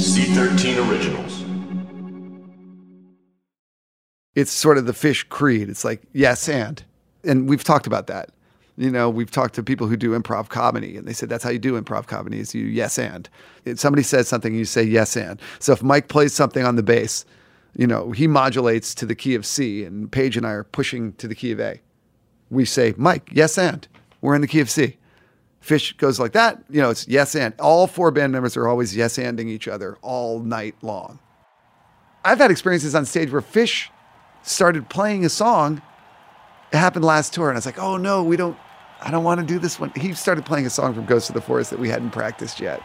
C13 Originals. It's sort of the Phish creed. It's like, yes, and. And we've talked about that. You know, we've talked to people who do improv comedy, and they said that's how you do improv comedy is you yes and. If somebody says something, you say yes and. So if Mike plays something on the bass, you know, he modulates to the key of C, and Page and I are pushing to the key of A. We say, Mike, yes and. We're in the key of C. Phish goes like that, you know, it's yes and. All four band members are always yes anding each other all night long. I've had experiences on stage where Fish started playing a song. It happened last tour, and I was like, oh no, we don't, I don't want to do this one. He started playing a song from Ghost of the Forest that we hadn't practiced yet.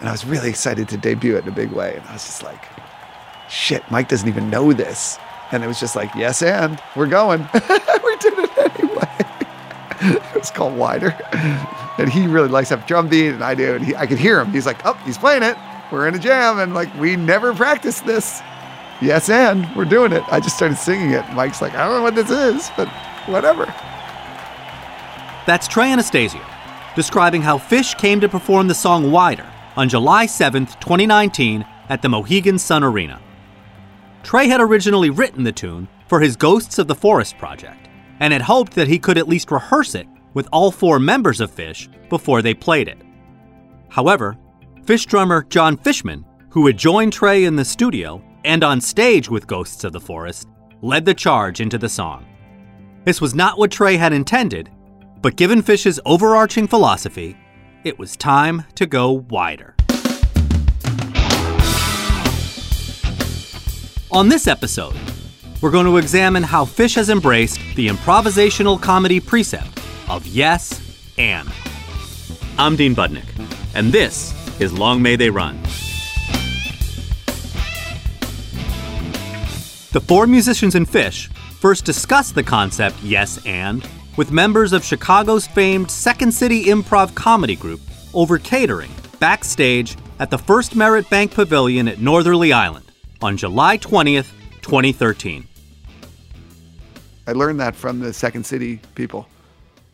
And I was really excited to debut it in a big way. And I was just like, shit, Mike doesn't even know this. And it was just like, yes, and we're going. we did it anyway. it was called Wider. And he really likes that drum beat, and I do. And he, I could hear him. He's like, oh, he's playing it. We're in a jam. And like, we never practiced this. Yes, and we're doing it. I just started singing it. Mike's like, I don't know what this is, but whatever. That's Trey Anastasio describing how Phish came to perform the song Wider on July 7th, 2019, at the Mohegan Sun Arena. Trey had originally written the tune for his Ghosts of the Forest project and had hoped that he could at least rehearse it with all four members of Phish before they played it. However, Phish drummer Jon Fishman, who had joined Trey in the studio and on stage with Ghosts of the Forest, led the charge into the song. This was not what Trey had intended, but given Phish's overarching philosophy, it was time to go wider. On this episode, we're going to examine how Phish has embraced the improvisational comedy precept of yes and. I'm Dean Budnick, and this is Long May They Run. The four musicians in Phish first discussed the concept yes and with members of Chicago's famed Second City improv comedy group over catering backstage at the First Merit Bank Pavilion at Northerly Island on July 20th, 2013. I learned that from the Second City people.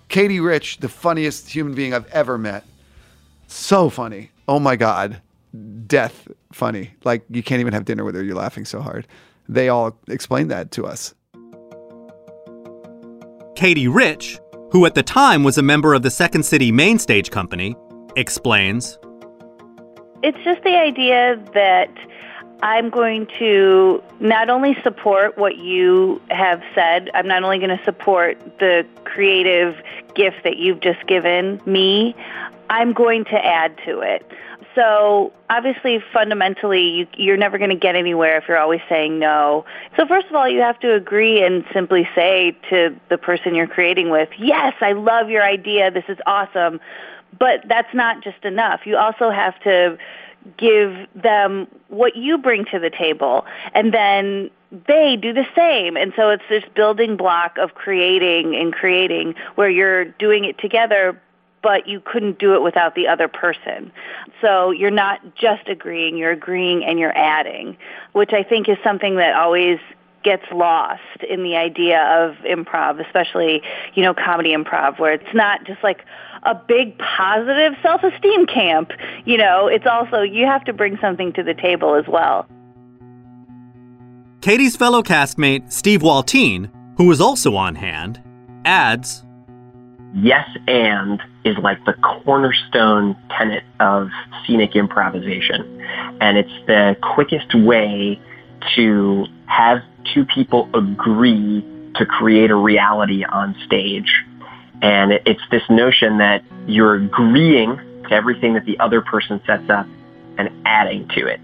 Katie Rich, the funniest human being I've ever met. So funny. Oh my God. Death funny. Like you can't even have dinner with her. You're laughing so hard. They all explained that to us. Katie Rich, who at the time was a member of the Second City Main Stage Company, explains It's just the idea that I'm going to not only support what you have said, I'm not only going to support the creative gift that you've just given me, I'm going to add to it. So obviously, fundamentally, you, you're never going to get anywhere if you're always saying no. So first of all, you have to agree and simply say to the person you're creating with, yes, I love your idea. This is awesome. But that's not just enough. You also have to give them what you bring to the table and then they do the same and so it's this building block of creating and creating where you're doing it together but you couldn't do it without the other person. So you're not just agreeing, you're agreeing and you're adding, which I think is something that always gets lost in the idea of improv, especially, you know, comedy improv, where it's not just like a big positive self-esteem camp. You know, it's also, you have to bring something to the table as well. Katie's fellow castmate, Steve Waltien, who was also on hand, adds Yes and is like the cornerstone tenet of scenic improvisation. And it's the quickest way to have two people agree to create a reality on stage. And it's this notion that you're agreeing to everything that the other person sets up and adding to it.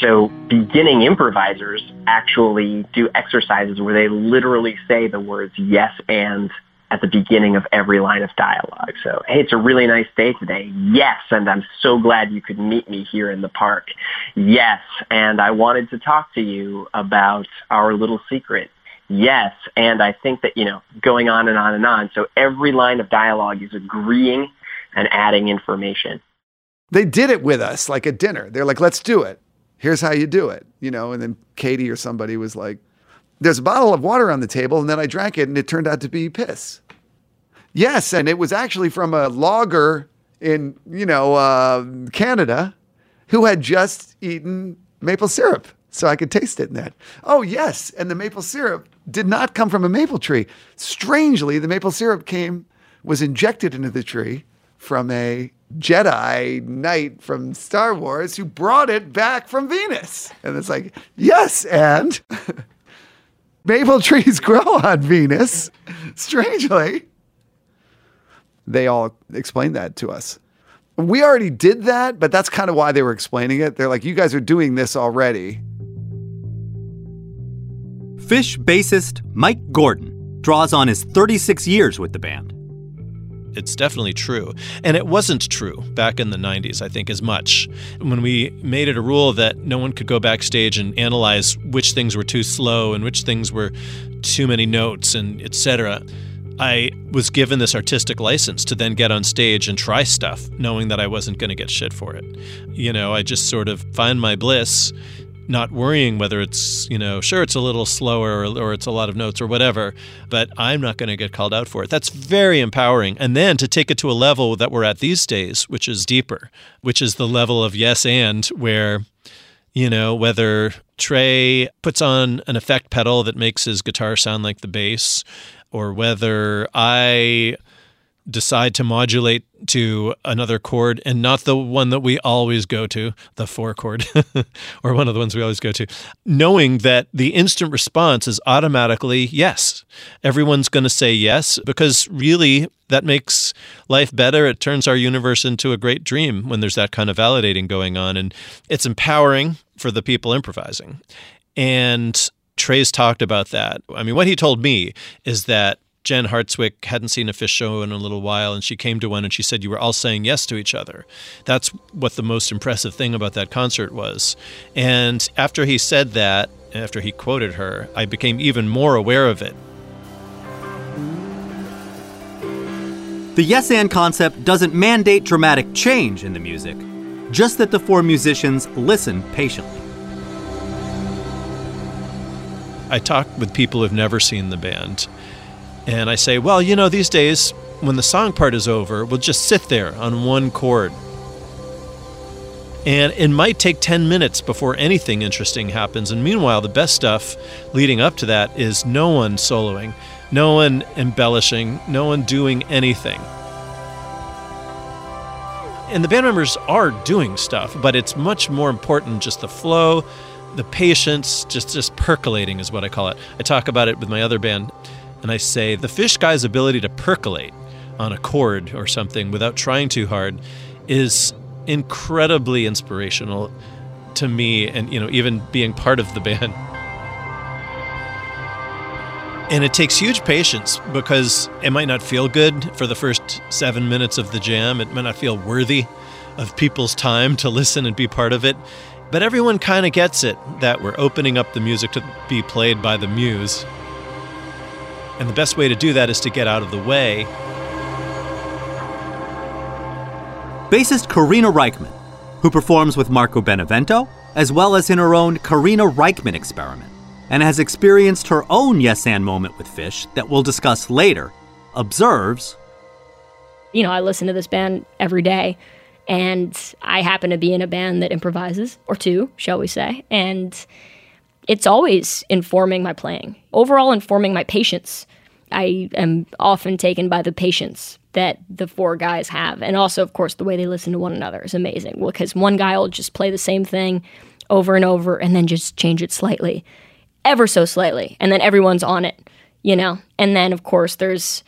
So beginning improvisers actually do exercises where they literally say the words yes and at the beginning of every line of dialogue. So, hey, it's a really nice day today. Yes, and I'm so glad you could meet me here in the park. Yes, and I wanted to talk to you about our little secret. Yes, and I think that, you know, going on and on and on. So every line of dialogue is agreeing and adding information. They did it with us like at dinner. They're like, let's do it. Here's how you do it. You know, and then Katie or somebody was like, there's a bottle of water on the table, and then I drank it, and it turned out to be piss. Yes, and it was actually from a logger in you know uh, Canada, who had just eaten maple syrup so I could taste it in that. Oh, yes. And the maple syrup did not come from a maple tree. Strangely, the maple syrup came, was injected into the tree from a Jedi Knight from Star Wars who brought it back from Venus. And it's like, yes, and maple trees grow on Venus. Strangely, they all explained that to us. We already did that, but that's kind of why they were explaining it. They're like, you guys are doing this already. Phish bassist Mike Gordon draws on his 36 years with the band. It's definitely true. And it wasn't true back in the 90s, I think, as much. When we made it a rule that no one could go backstage and analyze which things were too slow and which things were too many notes and etc. I was given this artistic license to then get on stage and try stuff, knowing that I wasn't going to get shit for it. You know, I just sort of find my bliss not worrying whether it's, you know, sure, it's a little slower or, or it's a lot of notes or whatever, but I'm not going to get called out for it. That's very empowering. And then to take it to a level that we're at these days, which is deeper, which is the level of yes and, where, you know, whether Trey puts on an effect pedal that makes his guitar sound like the bass, or whether I decide to modulate to another chord and not the one that we always go to, the four chord, or one of the ones we always go to, knowing that the instant response is automatically yes. Everyone's going to say yes because really that makes life better. It turns our universe into a great dream when there's that kind of validating going on. And it's empowering for the people improvising. And Trey's talked about that. I mean, what he told me is that Jen Hartswick hadn't seen a Phish show in a little while, and she came to one and she said, You were all saying yes to each other. That's what the most impressive thing about that concert was. And after he said that, after he quoted her, I became even more aware of it. The yes and concept doesn't mandate dramatic change in the music, just that the four musicians listen patiently. I talk with people who've never seen the band, and I say, well, you know, these days, when the song part is over, we'll just sit there on one chord. And it might take 10 minutes before anything interesting happens. And meanwhile, the best stuff leading up to that is no one soloing, no one embellishing, no one doing anything. And the band members are doing stuff, but it's much more important just the flow, the patience, just just percolating is what I call it. I talk about it with my other band and I say the Phish guy's ability to percolate on a chord or something without trying too hard is incredibly inspirational to me and you know even being part of the band and it takes huge patience because it might not feel good for the first seven minutes of the jam. It might not feel worthy of people's time to listen and be part of it. But everyone kind of gets it that we're opening up the music to be played by the muse. And the best way to do that is to get out of the way. Bassist Karina Rykman, who performs with Marco Benevento, as well as in her own Karina Rykman experiment, and has experienced her own yes and moment with Phish that we'll discuss later, observes You know, I listen to this band every day, and I happen to be in a band that improvises, or two, shall we say. And it's always informing my playing, overall informing my patience. I am often taken by the patience that the four guys have. And also, of course, the way they listen to one another is amazing because one guy will just play the same thing over and over and then just change it slightly, ever so slightly. And then everyone's on it, you know? And then, of course, there's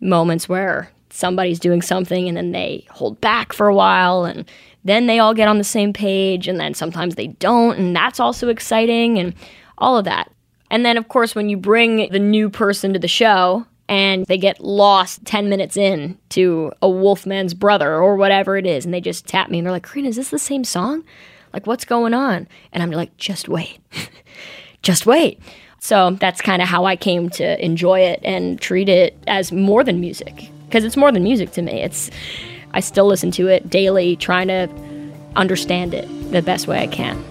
moments where somebody's doing something and then they hold back for a while and then they all get on the same page and then sometimes they don't and that's also exciting and all of that. And then of course when you bring the new person to the show and they get lost 10 minutes in to a wolfman's brother or whatever it is and they just tap me and they're like, "Karina, is this the same song? Like what's going on?" And I'm like, "Just wait." just wait. So that's kind of how I came to enjoy it and treat it as more than music because it's more than music to me. It's I still listen to it daily, trying to understand it the best way I can.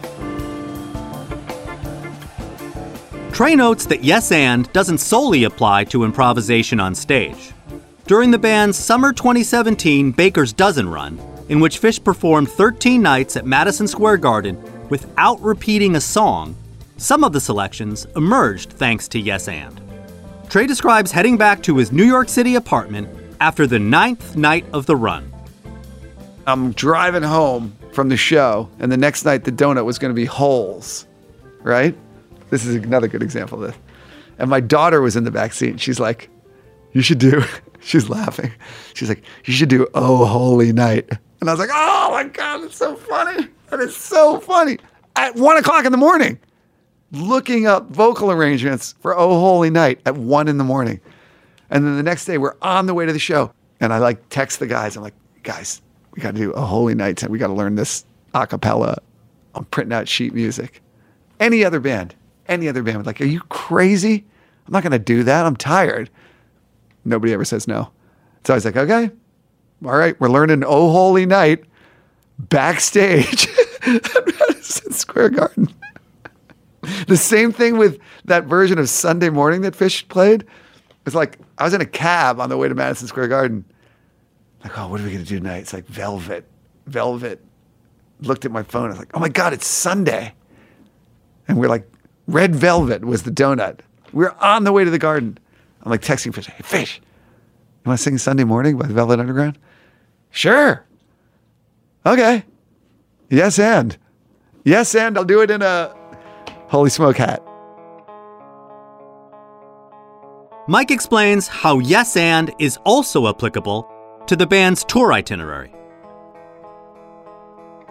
Trey notes that Yes and doesn't solely apply to improvisation on stage. During the band's summer 2017 Baker's Dozen run, in which Phish performed 13 nights at Madison Square Garden without repeating a song, some of the selections emerged thanks to Yes and. Trey describes heading back to his New York City apartment after the ninth night of the run. I'm driving home from the show, and the next night the donut was going to be holes, right? This is another good example of this. And my daughter was in the back seat, and she's like, You should do, she's laughing. She's like, You should do Oh Holy Night. And I was like, Oh my God, it's so funny. That is so funny. At one o'clock in the morning, looking up vocal arrangements for Oh Holy Night at one in the morning. And then the next day, we're on the way to the show. And I like text the guys. I'm like, Guys, we got to do holy night. We got to learn this a cappella. I'm printing out sheet music. Any other band, any other band would like, are you crazy? I'm not going to do that. I'm tired. Nobody ever says no. So I was like, okay, all right, we're learning Oh Holy Night backstage at Madison Square Garden. the same thing with that version of Sunday Morning that Fish played. It's like I was in a cab on the way to Madison Square Garden like, oh, what are we going to do tonight? It's like Velvet. Velvet. Looked at my phone. I was like, oh my God, it's Sunday. And we're like, Red Velvet was the donut. We are on the way to the garden. I'm like texting Fish, hey, Fish, you want to sing Sunday Morning by the Velvet Underground? Sure. Okay. Yes, and. Yes, and I'll do it in a holy smoke hat. Mike explains how Yes and is also applicable to the band's tour itinerary.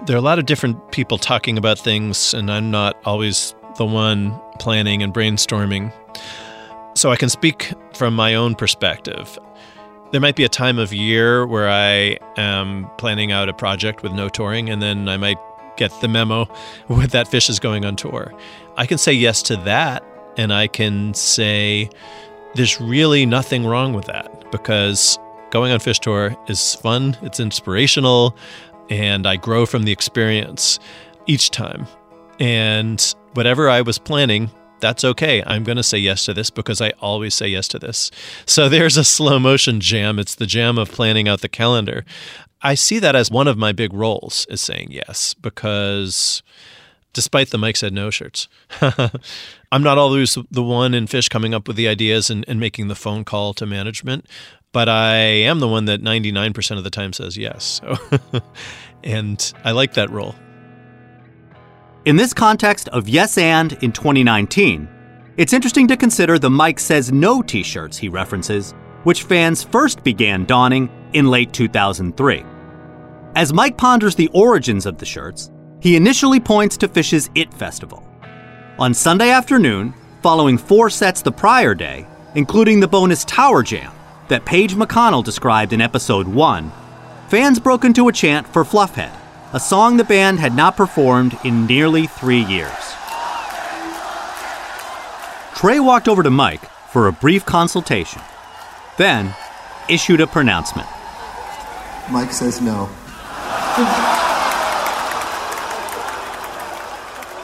There are a lot of different people talking about things, and I'm not always the one planning and brainstorming. So I can speak from my own perspective. There might be a time of year where I am planning out a project with no touring, and then I might get the memo with that Phish is going on tour. I can say yes to that, and I can say there's really nothing wrong with that because going on Phish tour is fun, it's inspirational, and I grow from the experience each time. And whatever I was planning, that's okay. I'm going to say yes to this because I always say yes to this. So there's a slow motion jam. It's the jam of planning out the calendar. I see that as one of my big roles is saying yes because despite the Mike said no shirts, I'm not always the one in Phish coming up with the ideas and, and making the phone call to management but I am the one that 99% of the time says yes. So and I like that role. In this context of Yes and in 2019, it's interesting to consider the Mike Says No t shirts he references, which fans first began donning in late 2003. As Mike ponders the origins of the shirts, he initially points to Phish's IT Festival. On Sunday afternoon, following four sets the prior day, including the bonus Tower Jam, that Page McConnell described in episode 1, fans broke into a chant for Fluffhead, a song the band had not performed in nearly three years. Trey walked over to Mike for a brief consultation, then issued a pronouncement. Mike says no.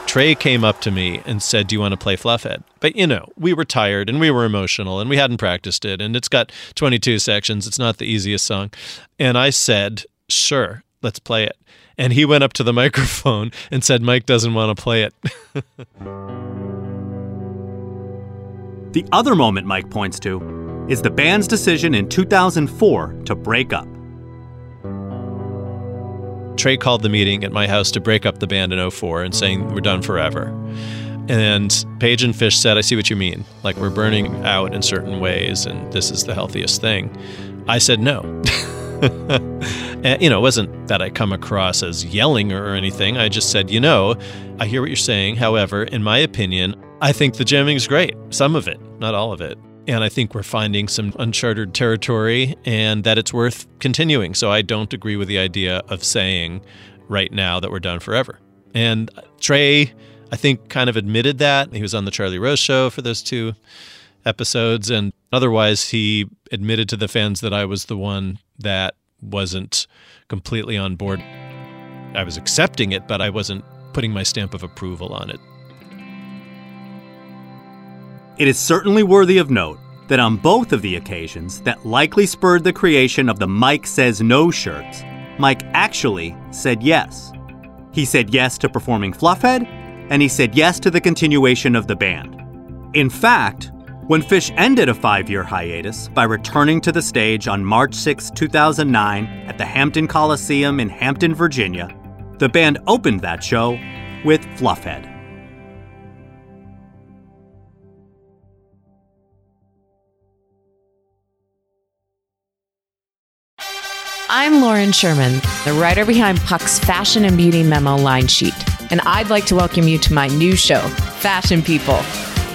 Trey came up to me and said, Do you want to play Fluffhead? But you know, we were tired and we were emotional and we hadn't practiced it. And it's got 22 sections. It's not the easiest song. And I said, Sure, let's play it. And he went up to the microphone and said, Mike doesn't want to play it. the other moment Mike points to is the band's decision in 2004 to break up. Trey called the meeting at my house to break up the band in 04 and saying we're done forever. And Page and Fish said, I see what you mean. Like we're burning out in certain ways and this is the healthiest thing. I said no. and, you know, it wasn't that I come across as yelling or anything. I just said, you know, I hear what you're saying. However, in my opinion, I think the jamming is great. Some of it, not all of it. And I think we're finding some uncharted territory and that it's worth continuing. So I don't agree with the idea of saying right now that we're done forever. And Trey, I think, kind of admitted that. He was on the Charlie Rose show for those two episodes. And otherwise, he admitted to the fans that I was the one that wasn't completely on board. I was accepting it, but I wasn't putting my stamp of approval on it. It is certainly worthy of note that on both of the occasions that likely spurred the creation of the Mike Says No shirts, Mike actually said yes. He said yes to performing Fluffhead, and he said yes to the continuation of the band. In fact, when Phish ended a five year hiatus by returning to the stage on March 6, 2009, at the Hampton Coliseum in Hampton, Virginia, the band opened that show with Fluffhead. I'm Lauren Sherman, the writer behind Puck's Fashion and Beauty Memo line sheet, and I'd like to welcome you to my new show, Fashion People.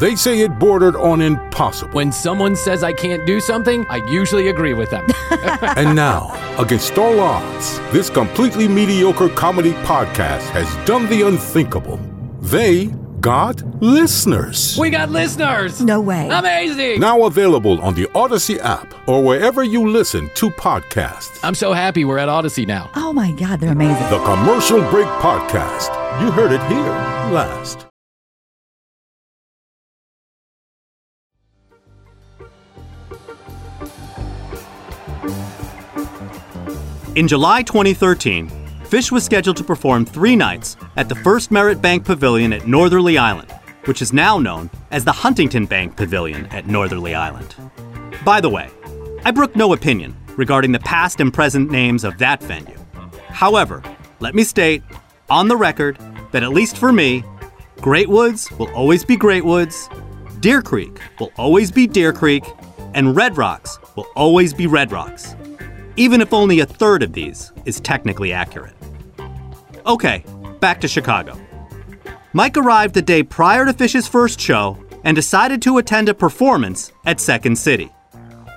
They say it bordered on impossible. When someone says I can't do something, I usually agree with them. and now, against all odds, this completely mediocre comedy podcast has done the unthinkable. They got listeners. We got listeners. No way. Amazing. Now available on the Audacy app or wherever you listen to podcasts. I'm so happy we're at Audacy now. Oh my God, they're amazing. The Commercial Break Podcast. You heard it here last. In July 2013, Phish was scheduled to perform three nights at the First Merit Bank Pavilion at Northerly Island, which is now known as the Huntington Bank Pavilion at Northerly Island. By the way, I brook no opinion regarding the past and present names of that venue. However, let me state, on the record, that at least for me, Great Woods will always be Great Woods, Deer Creek will always be Deer Creek, and Red Rocks will always be Red Rocks even if only a third of these is technically accurate. Okay, back to Chicago. Mike arrived the day prior to Phish's first show and decided to attend a performance at Second City.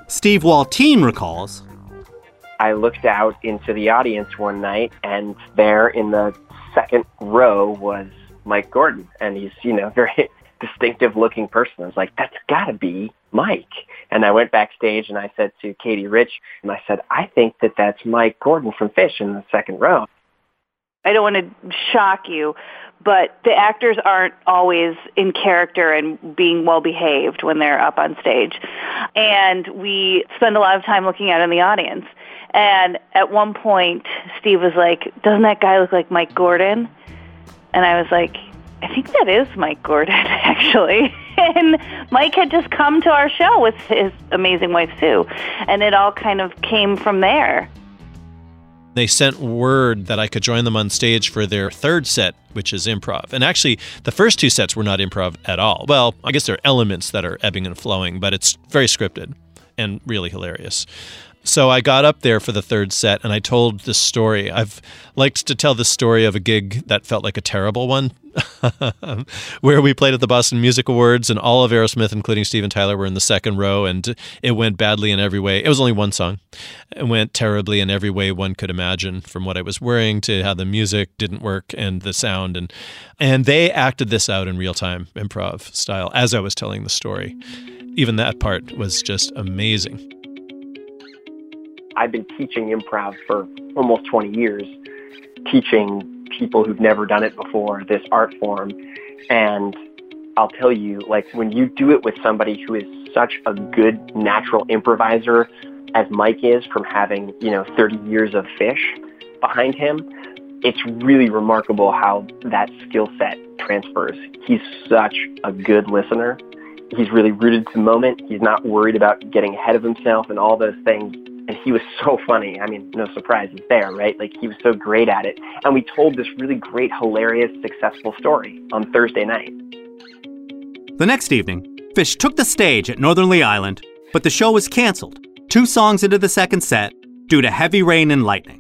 Steve Waltien recalls I looked out into the audience one night, and there in the second row was Mike Gordon, and he's, you know, very distinctive looking person. I was like, that's got to be Mike. And I went backstage and I said to Katie Rich, and I said, I think that that's Mike Gordon from Phish in the second row. I don't want to shock you, but the actors aren't always in character and being well behaved when they're up on stage. And we spend a lot of time looking out in the audience. And at one point, Steve was like, Doesn't that guy look like Mike Gordon? And I was like, I think that is Mike Gordon, actually. and Mike had just come to our show with his amazing wife, Sue. And it all kind of came from there. They sent word that I could join them on stage for their third set, which is improv. And actually, the first two sets were not improv at all. Well, I guess there are elements that are ebbing and flowing, but it's very scripted and really hilarious. So I got up there for the third set and I told this story. I've liked to tell the story of a gig that felt like a terrible one, where we played at the Boston Music Awards and all of Aerosmith, including Steven Tyler, were in the second row and it went badly in every way. It was only one song. It went terribly in every way one could imagine, from what I was wearing to how the music didn't work and the sound. And, and they acted this out in real time, improv style, as I was telling the story. Even that part was just amazing. I've been teaching improv for almost 20 years, teaching people who've never done it before this art form. And I'll tell you, like when you do it with somebody who is such a good natural improviser as Mike is from having, you know, 30 years of Phish behind him, it's really remarkable how that skill set transfers. He's such a good listener. He's really rooted to the moment. He's not worried about getting ahead of himself and all those things and he was so funny. I mean, no surprises there, right? Like he was so great at it. And we told this really great, hilarious, successful story on Thursday night. The next evening, Phish took the stage at Northerly Island, but the show was canceled two songs into the second set due to heavy rain and lightning.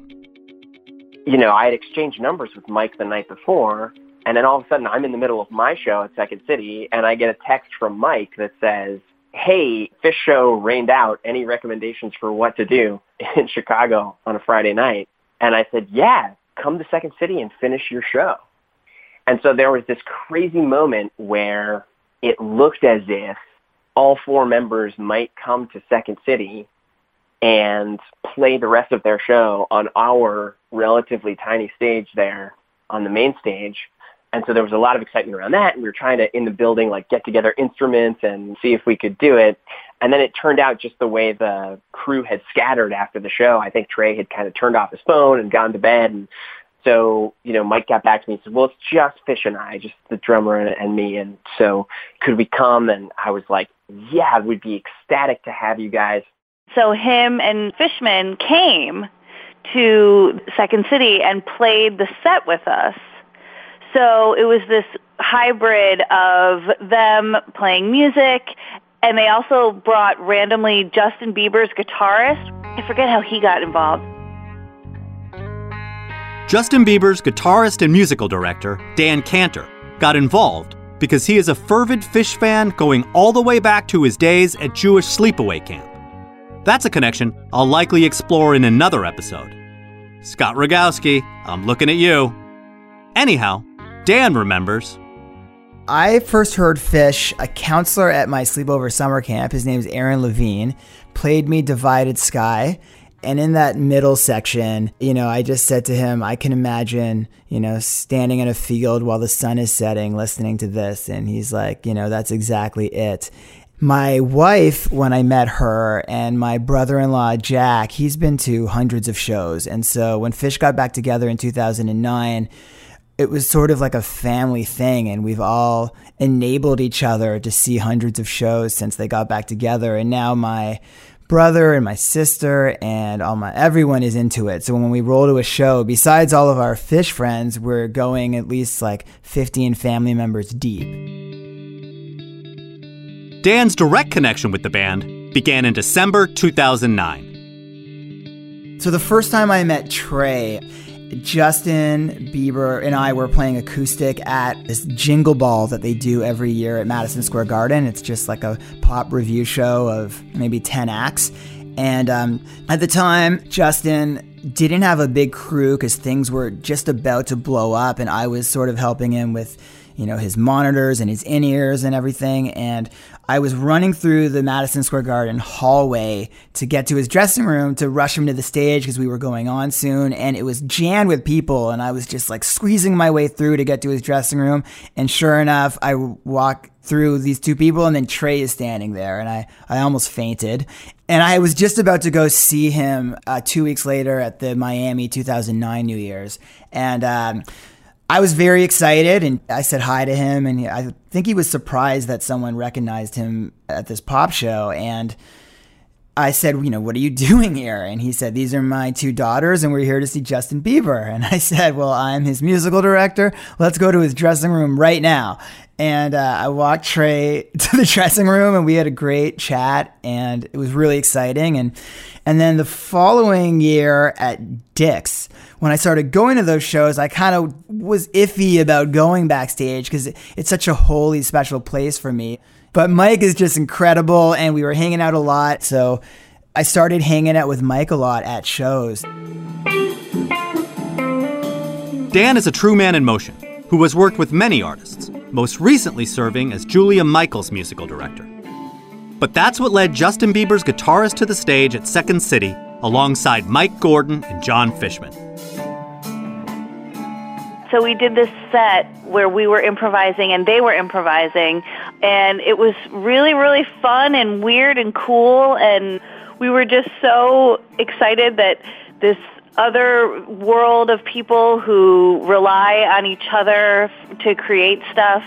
You know, I had exchanged numbers with Mike the night before, and then all of a sudden I'm in the middle of my show at Second City, and I get a text from Mike that says, hey, Phish Show rained out. Any recommendations for what to do in Chicago on a Friday night? And I said, yeah, come to Second City and finish your show. And so there was this crazy moment where it looked as if all four members might come to Second City and play the rest of their show on our relatively tiny stage there on the main stage. And so there was a lot of excitement around that. And we were trying to, in the building, like get together instruments and see if we could do it. And then it turned out just the way the crew had scattered after the show. I think Trey had kind of turned off his phone and gone to bed. And so, you know, Mike got back to me and said, well, it's just Fish and I, just the drummer and, and me. And so could we come? And I was like, yeah, we'd be ecstatic to have you guys. So him and Fishman came to Second City and played the set with us. So it was this hybrid of them playing music, and they also brought randomly Justin Bieber's guitarist. I forget how he got involved. Justin Bieber's guitarist and musical director, Dan Kanter, got involved because he is a fervid Phish fan going all the way back to his days at Jewish sleepaway camp. That's a connection I'll likely explore in another episode. Scott Rogowsky, I'm looking at you. Anyhow, Dan remembers. I first heard Phish, a counselor at my sleepover summer camp, his name is Aaron Levine, played me Divided Sky. And in that middle section, you know, I just said to him, I can imagine, you know, standing in a field while the sun is setting, listening to this. And he's like, you know, that's exactly it. My wife, when I met her, and my brother in law, Jack, he's been to hundreds of shows. And so when Phish got back together in 2009, it was sort of like a family thing and we've all enabled each other to see hundreds of shows since they got back together. And now my brother and my sister and all my everyone is into it. So when we roll to a show besides all of our Phish friends we're going at least like 15 family members deep. Dan's direct connection with the band began in december 2009 so the first time i met trey Justin Bieber and I were playing acoustic at this jingle ball that they do every year at Madison Square Garden. It's just like a pop review show of maybe 10 acts. And um, at the time, Justin didn't have a big crew because things were just about to blow up, and I was sort of helping him with you know, his monitors and his in ears and everything. And I was running through the Madison Square Garden hallway to get to his dressing room to rush him to the stage because we were going on soon. And it was jammed with people. And I was just like squeezing my way through to get to his dressing room. And sure enough, I walk through these two people and then Trey is standing there and I, I almost fainted. And I was just about to go see him uh, two weeks later at the Miami 2009 New Year's. And, um, I was very excited and I said hi to him. And I think he was surprised that someone recognized him at this pop show. And I said, you know, what are you doing here? And he said, these are my two daughters and we're here to see Justin Bieber. And I said, well, I'm his musical director. Let's go to his dressing room right now. And uh, I walked Trey to the dressing room and we had a great chat and it was really exciting. And, and then the following year at Dick's, when I started going to those shows, I kind of was iffy about going backstage because it's such a holy, special place for me. But Mike is just incredible, and we were hanging out a lot. So I started hanging out with Mike a lot at shows. Dan is a true man in motion who has worked with many artists, most recently serving as Julia Michaels' musical director. But that's what led Justin Bieber's guitarist to the stage at Second City alongside Mike Gordon and Jon Fishman. So we did this set where we were improvising and they were improvising, and it was really, really fun and weird and cool. And we were just so excited that this other world of people who rely on each other to create stuff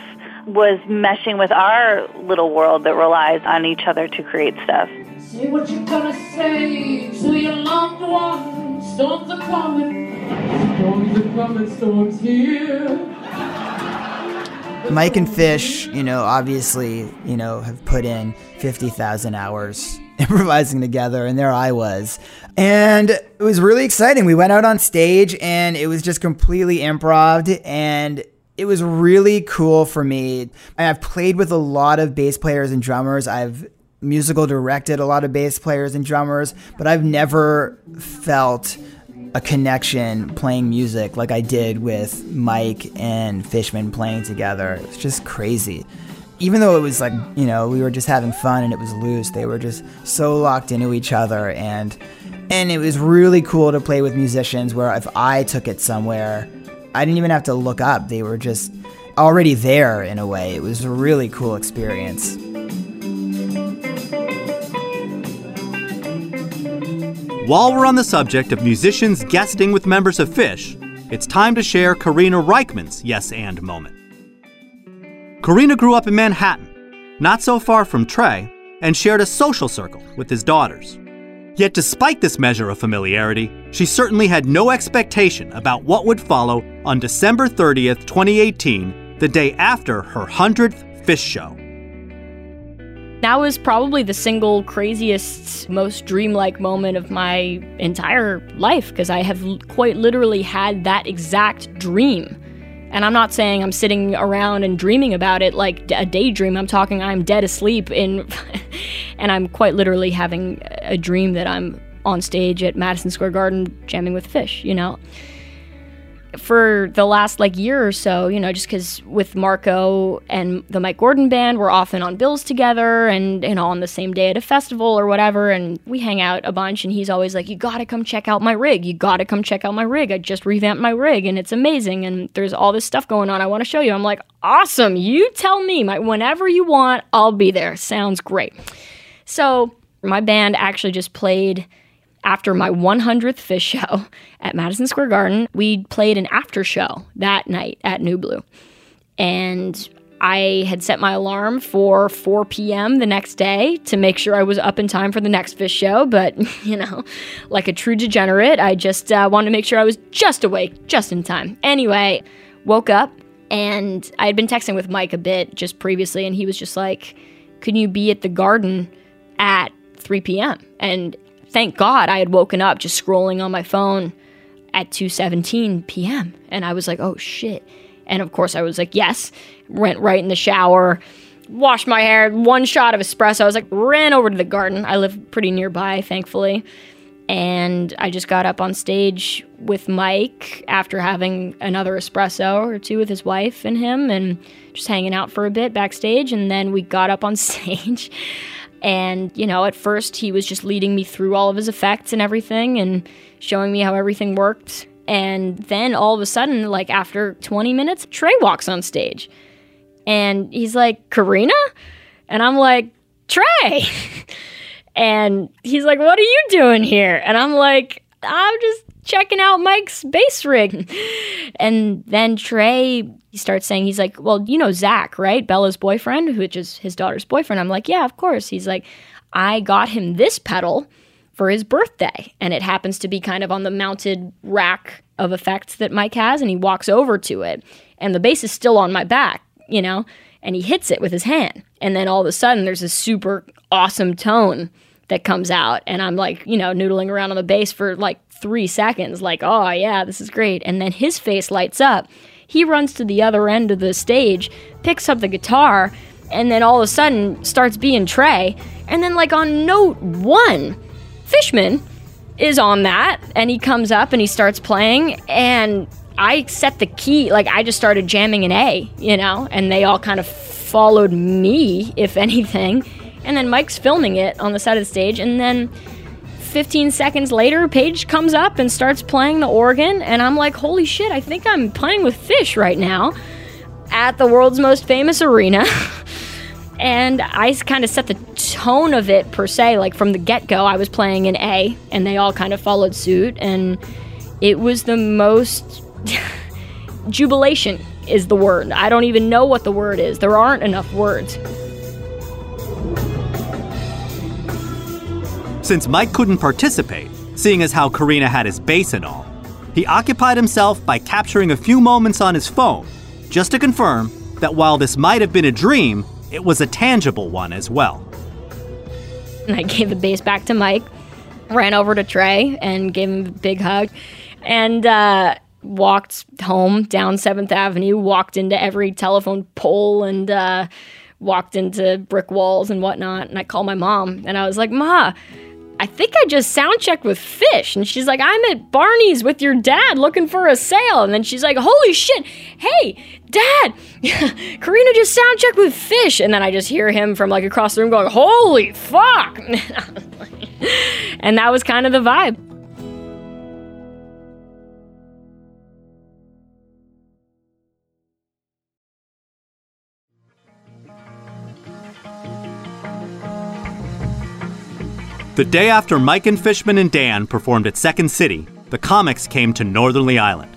was meshing with our little world that relies on each other to create stuff. Say what you're gonna say to your loved ones. Storms are coming. Storms are coming. Storms here. Mike and Fish, you know, obviously, you know, have put in 50,000 hours improvising together, and there I was. And it was really exciting. We went out on stage, and it was just completely improv, and it was really cool for me. I've played with a lot of bass players and drummers. I've musical directed a lot of bass players and drummers, but I've never felt a connection playing music like I did with Mike and Fishman playing together. It was just crazy. Even though it was like, you know, we were just having fun and it was loose, they were just so locked into each other and and it was really cool to play with musicians where if I took it somewhere, I didn't even have to look up. They were just already there in a way. It was a really cool experience. While we're on the subject of musicians guesting with members of Phish, it's time to share Karina Rykman's Yes and moment. Karina grew up in Manhattan, not so far from Trey, and shared a social circle with his daughters. Yet, despite this measure of familiarity, she certainly had no expectation about what would follow on December 30th, 2018, the day after her 100th Phish show. That was probably the single craziest, most dreamlike moment of my entire life because I have quite literally had that exact dream. And I'm not saying I'm sitting around and dreaming about it like a daydream. I'm talking I'm dead asleep in and I'm quite literally having a dream that I'm on stage at Madison Square Garden jamming with Phish, you know for the last like year or so, you know, just because with Marco and the Mike Gordon band, we're often on bills together and, you know, on the same day at a festival or whatever. And we hang out a bunch. And he's always like, You gotta come check out my rig. You gotta come check out my rig. I just revamped my rig and it's amazing. And there's all this stuff going on. I wanna show you. I'm like, Awesome. You tell me. My, whenever you want, I'll be there. Sounds great. So my band actually just played after my 100th Phish show at Madison Square Garden, we played an after show that night at Nublu. And I had set my alarm for 4 p.m. the next day to make sure I was up in time for the next Phish show. But, you know, like a true degenerate, I just uh, wanted to make sure I was just awake, just in time. Anyway, woke up and I had been texting with Mike a bit just previously, and he was just like, Can you be at the garden at 3 p.m.? And thank God I had woken up just scrolling on my phone at 2:17 p.m. and I was like, "Oh shit." And of course I was like, "Yes." Went right in the shower, washed my hair, one shot of espresso. I was like, ran over to the garden. I live pretty nearby, thankfully. And I just got up on stage with Mike after having another espresso or two with his wife and him and just hanging out for a bit backstage and then we got up on stage and, you know, at first he was just leading me through all of his effects and everything and showing me how everything worked. And then all of a sudden, like after 20 minutes, Trey walks on stage. And he's like, Karina? And I'm like, Trey. and he's like, What are you doing here? And I'm like, I'm just checking out Mike's bass rig. And then Trey he starts saying, he's like, Well, you know Zach, right? Bella's boyfriend, which is his daughter's boyfriend. I'm like, Yeah, of course. He's like, I got him this pedal for his birthday. And it happens to be kind of on the mounted rack of effects that Mike has. And he walks over to it. And the bass is still on my back, you know? And he hits it with his hand. And then all of a sudden, there's a super awesome tone that comes out. And I'm like, you know, noodling around on the bass for like three seconds, like, oh, yeah, this is great. And then his face lights up. He runs to the other end of the stage, picks up the guitar, and then all of a sudden starts being Trey. And then, like, on note one, Fishman is on that, and he comes up and he starts playing, and I set the key, like, I just started jamming an A, you know, and they all kind of followed me, if anything. And then Mike's filming it on the side of the stage, and then 15 seconds later, Page comes up and starts playing the organ, and I'm like, holy shit, I think I'm playing with Phish right now at the world's most famous arena. and I kind of set the tone of it per se, like from the get go, I was playing an A, and they all kind of followed suit, and it was the most jubilation is the word. I don't even know what the word is. There aren't enough words. Since Mike couldn't participate, seeing as how Karina had his bass and all, he occupied himself by capturing a few moments on his phone, just to confirm that while this might have been a dream, it was a tangible one as well. And I gave the bass back to Mike, ran over to Trey and gave him a big hug, and uh, walked home down 7th Avenue, walked into every telephone pole and uh, walked into brick walls and whatnot. And I called my mom and I was like, Ma, I think I just sound checked with Phish. And she's like, I'm at Barney's with your dad looking for a sale. And then she's like, Holy shit, hey, dad, Karina just sound checked with Phish. And then I just hear him from like across the room going, Holy fuck. and that was kind of the vibe. The day after Mike and Fishman and Dan performed at Second City, the comics came to Northerly Island.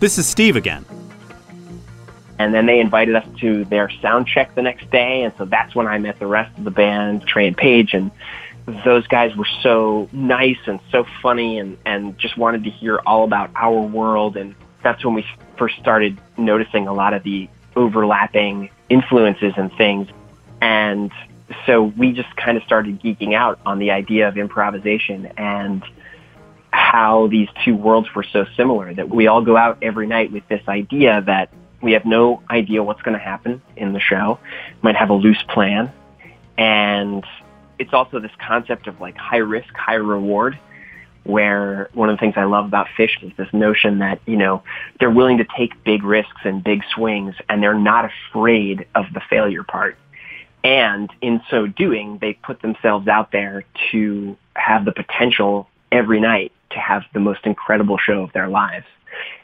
This is Steve again. And then they invited us to their sound check the next day. And so that's when I met the rest of the band, Trey and Page. And those guys were so nice and so funny and, and just wanted to hear all about our world. And that's when we first started noticing a lot of the overlapping influences and things. And so we just kind of started geeking out on the idea of improvisation and how these two worlds were so similar that we all go out every night with this idea that we have no idea what's going to happen in the show, might have a loose plan. And it's also this concept of like high risk, high reward, where one of the things I love about Phish is this notion that, you know, they're willing to take big risks and big swings and they're not afraid of the failure part. And in so doing, they put themselves out there to have the potential every night to have the most incredible show of their lives.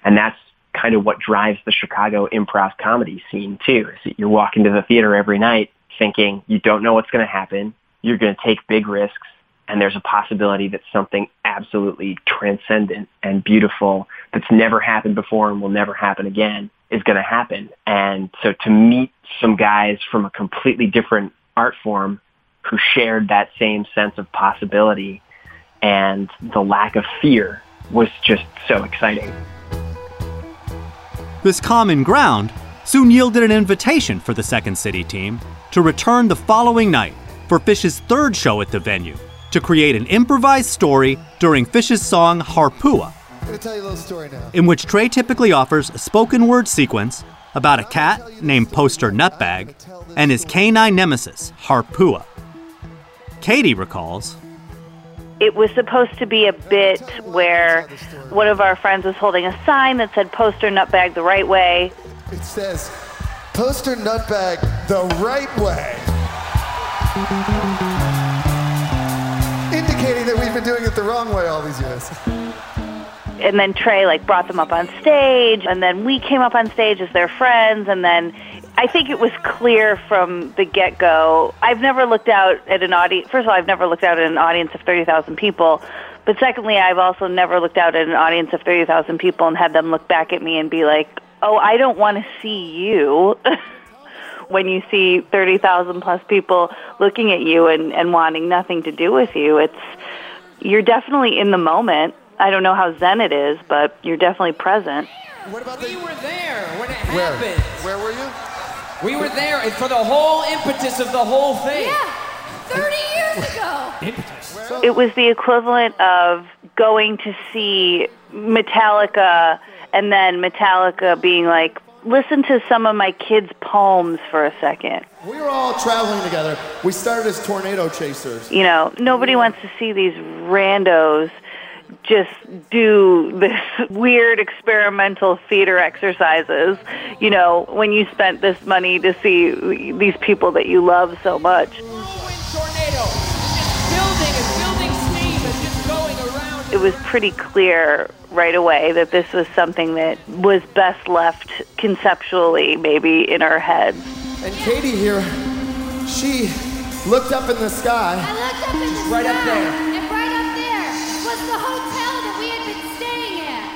And that's kind of what drives the Chicago improv comedy scene too. Is that you're walking to the theater every night thinking you don't know what's going to happen. You're going to take big risks and there's a possibility that something absolutely transcendent and beautiful that's never happened before and will never happen again is going to happen. And so to meet some guys from a completely different art form who shared that same sense of possibility and the lack of fear was just so exciting. This common ground soon yielded an invitation for the Second City team to return the following night for Phish's third show at the venue to create an improvised story during Phish's song Harpua, I'm gonna tell you a little story now. in which Trey typically offers a spoken word sequence about a cat named Poster Nutbag and his canine nemesis, Harpua. Katie recalls It was supposed to be a bit where one of our friends was holding a sign that said poster nutbag the right way. It says, poster nutbag the right way. Indicating that we've been doing it the wrong way all these years. And then Trey like brought them up on stage and then we came up on stage as their friends and then I think it was clear from the get-go. I've never looked out at an audience. First of all, I've never looked out at an audience of 30,000 people. But secondly, I've also never looked out at an audience of 30,000 people and had them look back at me and be like, "Oh, I don't want to see you." when you see 30,000 plus people looking at you and, and wanting nothing to do with you, it's you're definitely in the moment. I don't know how zen it is, but you're definitely present. What about We were there when it Where? happened. Where were you? We were there and for the whole impetus of the whole thing. Yeah, 30 years ago. Impetus. It was the equivalent of going to see Metallica and then Metallica being like, listen to some of my kids' poems for a second. We were all traveling together. We started as tornado chasers. You know, nobody wants to see these randos just do this weird experimental theater exercises, you know, when you spent this money to see these people that you love so much. Tornado. Just building and building steam and just going around. It was pretty clear right away that this was something that was best left conceptually maybe in our heads. And Katie here, she looked up in the sky. I looked up in the Right up sky, there. And right up there was the hotel that we had been staying at.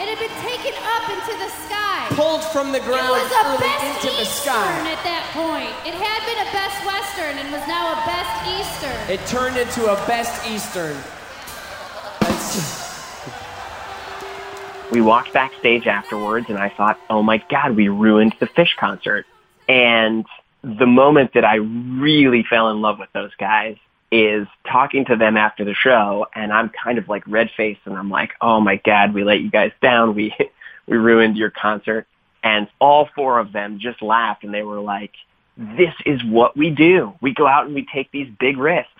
It had been taken up into the sky. Pulled from the ground It ground was a early Best into the Eastern sky. at that point. It had been a Best Western and was now a Best Eastern. It turned into a best Eastern. We walked backstage afterwards and I thought, oh my God, we ruined the Phish concert. And the moment that I really fell in love with those guys is talking to them after the show and I'm kind of like red faced and I'm like, oh my God, we let you guys down. We, we ruined your concert. And all four of them just laughed and they were like, this is what we do. We go out and we take these big risks.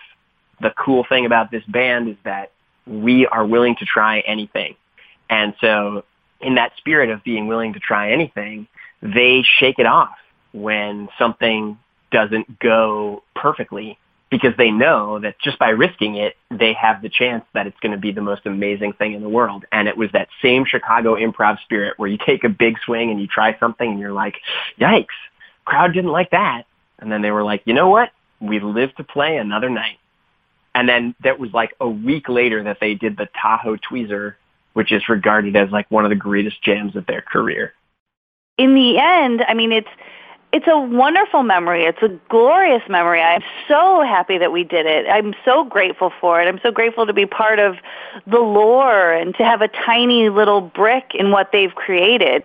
the cool thing about this band is that we are willing to try anything. And so in that spirit of being willing to try anything, they shake it off when something doesn't go perfectly because they know that just by risking it, they have the chance that it's going to be the most amazing thing in the world. And it was that same Chicago improv spirit where you take a big swing and you try something and you're like, yikes, crowd didn't like that. And then they were like, you know what? We live to play another night. And then that was like a week later that they did the Tahoe Tweezer, which is regarded as like one of the greatest jams of their career. In the end, I mean, it's it's a wonderful memory. It's a glorious memory. I'm so happy that we did it. I'm so grateful for it. I'm so grateful to be part of the lore and to have a tiny little brick in what they've created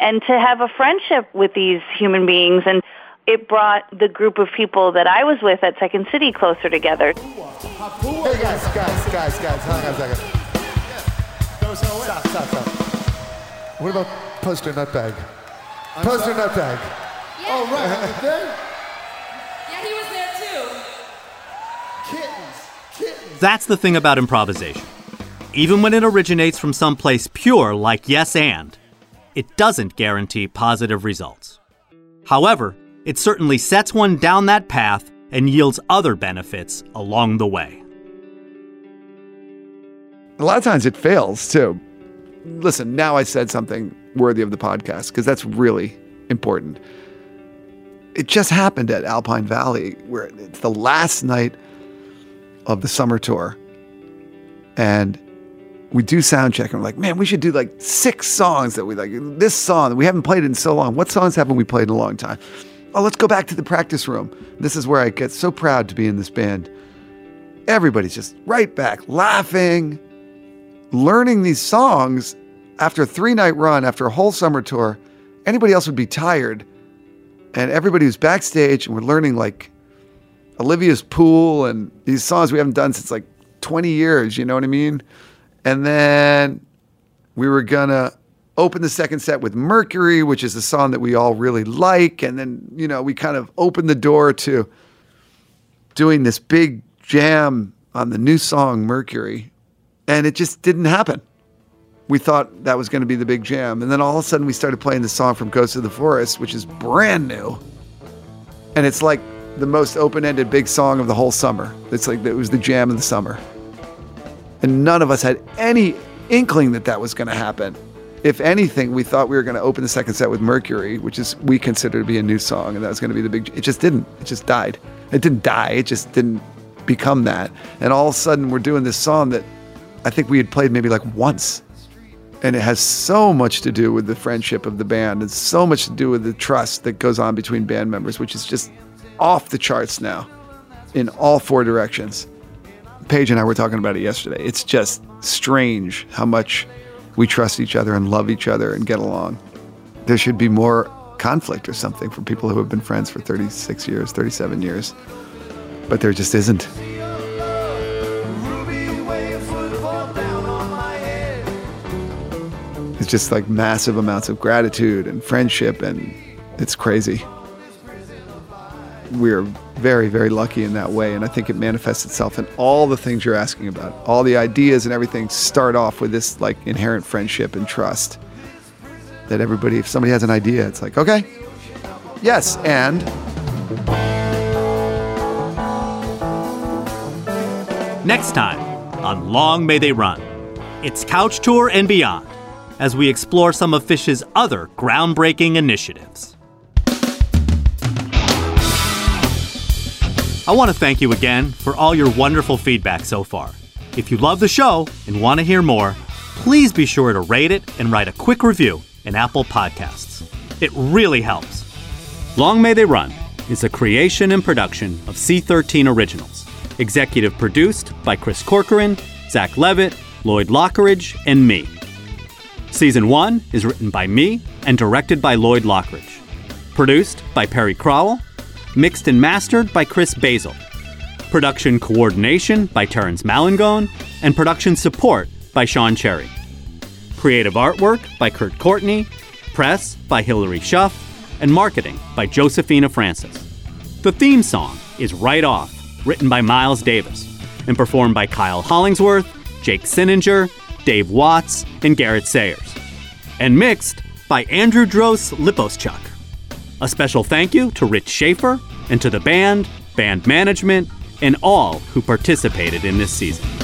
and to have a friendship with these human beings. And it brought the group of people that I was with at Second City closer together. Hey guys, guys, guys, guys, hang on a second. Stop, stop, stop. What about Poster Nutbag? Poster Nutbag. Oh, right, right there? Yeah, he was there too. Kittens, kittens. That's the thing about improvisation. Even when it originates from someplace pure like yes and, it doesn't guarantee positive results. However, it certainly sets one down that path and yields other benefits along the way. A lot of times it fails too. Listen, now I said something worthy of the podcast because that's really important. It just happened at Alpine Valley where it's the last night of the summer tour. And we do sound check and we're like, man, we should do like six songs that we like. This song that we haven't played in so long. What songs haven't we played in a long time? Oh, let's go back to the practice room. This is where I get so proud to be in this band. Everybody's just right back, laughing, learning these songs after a three night run, after a whole summer tour. Anybody else would be tired. And everybody was backstage and we're learning like Olivia's Pool and these songs we haven't done since like 20 years, you know what I mean? And then we were gonna open the second set with Mercury, which is a song that we all really like. And then, you know, we kind of opened the door to doing this big jam on the new song Mercury. And it just didn't happen. We thought that was going to be the big jam. And then all of a sudden we started playing the song from Ghost of the Forest, which is brand new. And it's like the most open-ended big song of the whole summer. It's like it was the jam of the summer. And none of us had any inkling that that was going to happen. If anything, we thought we were going to open the second set with Mercury, which is we consider to be a new song, and that was going to be the big. It just didn't. It just died. It didn't die. It just didn't become that. And all of a sudden, we're doing this song that I think we had played maybe like once, and it has so much to do with the friendship of the band, and so much to do with the trust that goes on between band members, which is just off the charts now, in all four directions. Page and I were talking about it yesterday. It's just strange how much we trust each other and love each other and get along. There should be more conflict or something for people who have been friends for 36 years, 37 years. But there just isn't. It's just like massive amounts of gratitude and friendship, and it's crazy. We're very, very lucky in that way. And I think it manifests itself in all the things you're asking about. All the ideas and everything start off with this like inherent friendship and trust. That everybody, if somebody has an idea, it's like, okay, yes, and. Next time on Long May They Run, it's Couch Tour and beyond as we explore some of Phish's other groundbreaking initiatives. I want to thank you again for all your wonderful feedback so far. If you love the show and want to hear more, please be sure to rate it and write a quick review in Apple Podcasts. It really helps. Long May They Run is a creation and production of C13 Originals, executive produced by Chris Corcoran, Zach Levitt, Lloyd Lockridge, and me. Season 1 is written by me and directed by Lloyd Lockridge. Produced by Perry Crowell. Mixed and mastered by Chris Basil. Production coordination by Terrence Malangone. And production support by Sean Cherry. Creative artwork by Kurt Courtney. Press by Hilary Schuff. And marketing by Josephina Francis. The theme song is Right Off, written by Miles Davis. and performed by Kyle Hollingsworth, Jake Cinninger, Dave Watts, and Garrett Sayers. And mixed by Andrew Dros Liposchuk. A special thank you to Rich Schaefer and to the band, band management, and all who participated in this season.